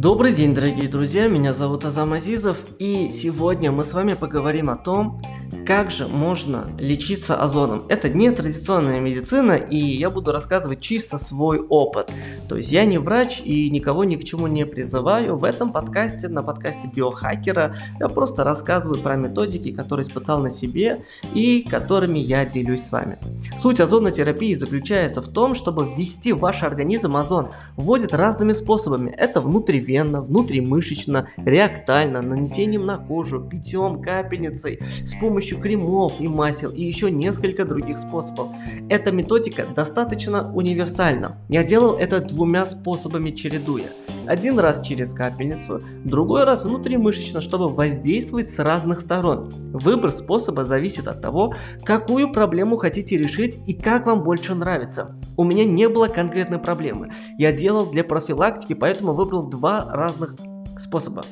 Добрый день, дорогие друзья, меня зовут Азам Азизов, и сегодня мы с вами поговорим о том, как же можно лечиться озоном. Это не традиционная медицина, и я буду рассказывать чисто свой опыт. То есть я не врач и никого ни к чему не призываю. В этом подкасте, на подкасте биохакера, я просто рассказываю про методики, которые испытал на себе и которыми я делюсь с вами. Суть озонотерапии заключается в том, чтобы ввести в ваш организм озон. Вводят разными способами. Это внутривенно, внутримышечно, реактально, нанесением на кожу, питьем, капельницей, с помощью кремов и масел и еще несколько других способов. Эта методика достаточно универсальна. Я делал это двумя способами чередуя. Один раз через капельницу, другой раз внутримышечно, чтобы воздействовать с разных сторон. Выбор способа зависит от того, какую проблему хотите решить и как вам больше нравится. У меня не было конкретной проблемы. Я делал для профилактики, поэтому выбрал два разных способа.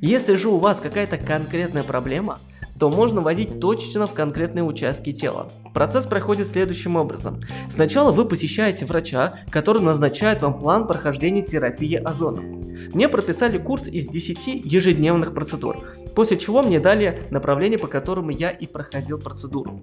Если же у вас какая-то конкретная проблема, то можно вводить точечно в конкретные участки тела. Процесс проходит следующим образом. Сначала вы посещаете врача, который назначает вам план прохождения терапии озоном. Мне прописали курс из 10 ежедневных процедур, после чего мне дали направление, по которому я и проходил процедуру.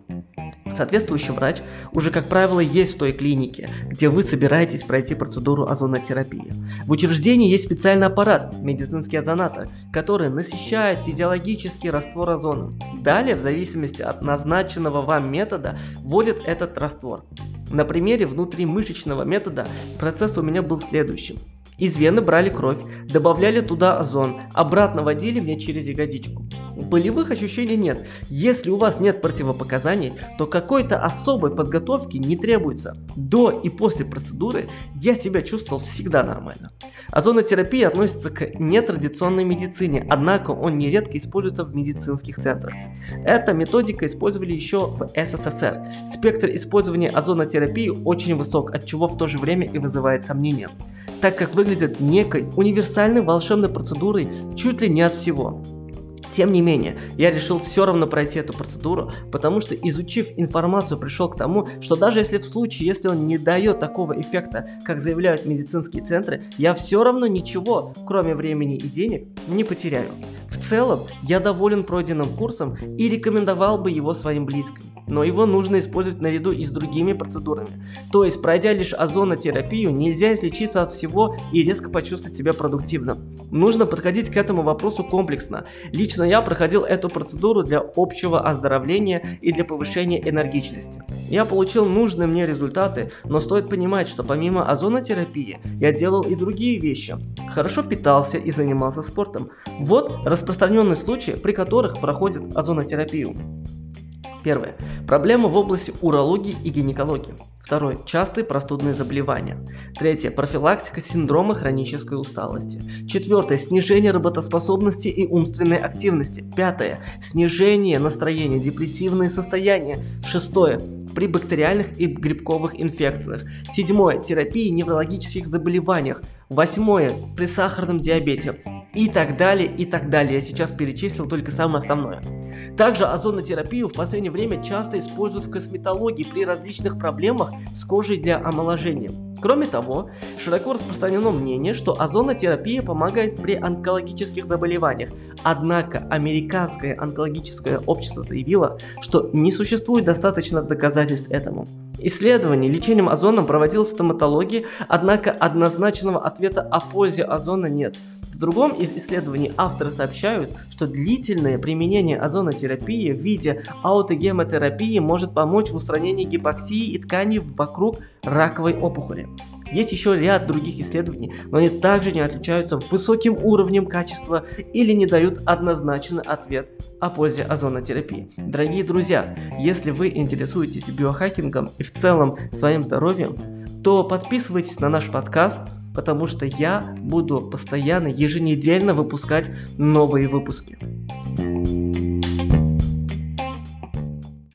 Соответствующий врач уже, как правило, есть в той клинике, где вы собираетесь пройти процедуру озонотерапии. В учреждении есть специальный аппарат, медицинский озонатор, который насыщает физиологический раствор озоном. Далее, в зависимости от назначенного вам метода, вводит этот раствор. На примере внутримышечного метода процесс у меня был следующим. Из вены брали кровь, добавляли туда озон, обратно водили мне через ягодичку. Болевых ощущений нет. Если у вас нет противопоказаний, то какой-то особой подготовки не требуется. До и после процедуры я себя чувствовал всегда нормально. Озонотерапия относится к нетрадиционной медицине, однако он нередко используется в медицинских центрах. Эта методика использовали еще в СССР. Спектр использования озонотерапии очень высок, от чего в то же время и вызывает сомнения, так как выглядит некой универсальной волшебной процедурой чуть ли не от всего. Тем не менее, я решил все равно пройти эту процедуру, потому что изучив информацию, пришел к тому, что даже если в случае, если он не дает такого эффекта, как заявляют медицинские центры, я все равно ничего, кроме времени и денег, не потеряю. В целом, я доволен пройденным курсом и рекомендовал бы его своим близким, но его нужно использовать наряду и с другими процедурами. То есть, пройдя лишь озонотерапию, нельзя излечиться от всего и резко почувствовать себя продуктивным. Нужно подходить к этому вопросу комплексно. Лично я проходил эту процедуру для общего оздоровления и для повышения энергичности. Я получил нужные мне результаты, но стоит понимать, что помимо озонотерапии я делал и другие вещи. Хорошо питался и занимался спортом. Вот распространенные случаи, при которых проходит озонотерапию. Первое. Проблемы в области урологии и гинекологии. Второе. Частые простудные заболевания. Третье. Профилактика синдрома хронической усталости. Четвертое. Снижение работоспособности и умственной активности. Пятое. Снижение настроения, депрессивные состояния. Шестое при бактериальных и грибковых инфекциях. Седьмое. Терапии неврологических заболеваниях. Восьмое. При сахарном диабете и так далее, и так далее. Я сейчас перечислил только самое основное. Также озонотерапию в последнее время часто используют в косметологии при различных проблемах с кожей для омоложения. Кроме того, широко распространено мнение, что озонотерапия помогает при онкологических заболеваниях. Однако Американское онкологическое общество заявило, что не существует достаточно доказательств этому. Исследование лечением озоном проводилось в стоматологии, однако однозначного ответа о пользе озона нет. В другом из исследований авторы сообщают, что длительное применение озонотерапии в виде аутогемотерапии может помочь в устранении гипоксии и тканей вокруг раковой опухоли. Есть еще ряд других исследований, но они также не отличаются высоким уровнем качества или не дают однозначный ответ о пользе озонотерапии. Дорогие друзья, если вы интересуетесь биохакингом и в целом своим здоровьем, то подписывайтесь на наш подкаст, потому что я буду постоянно, еженедельно выпускать новые выпуски.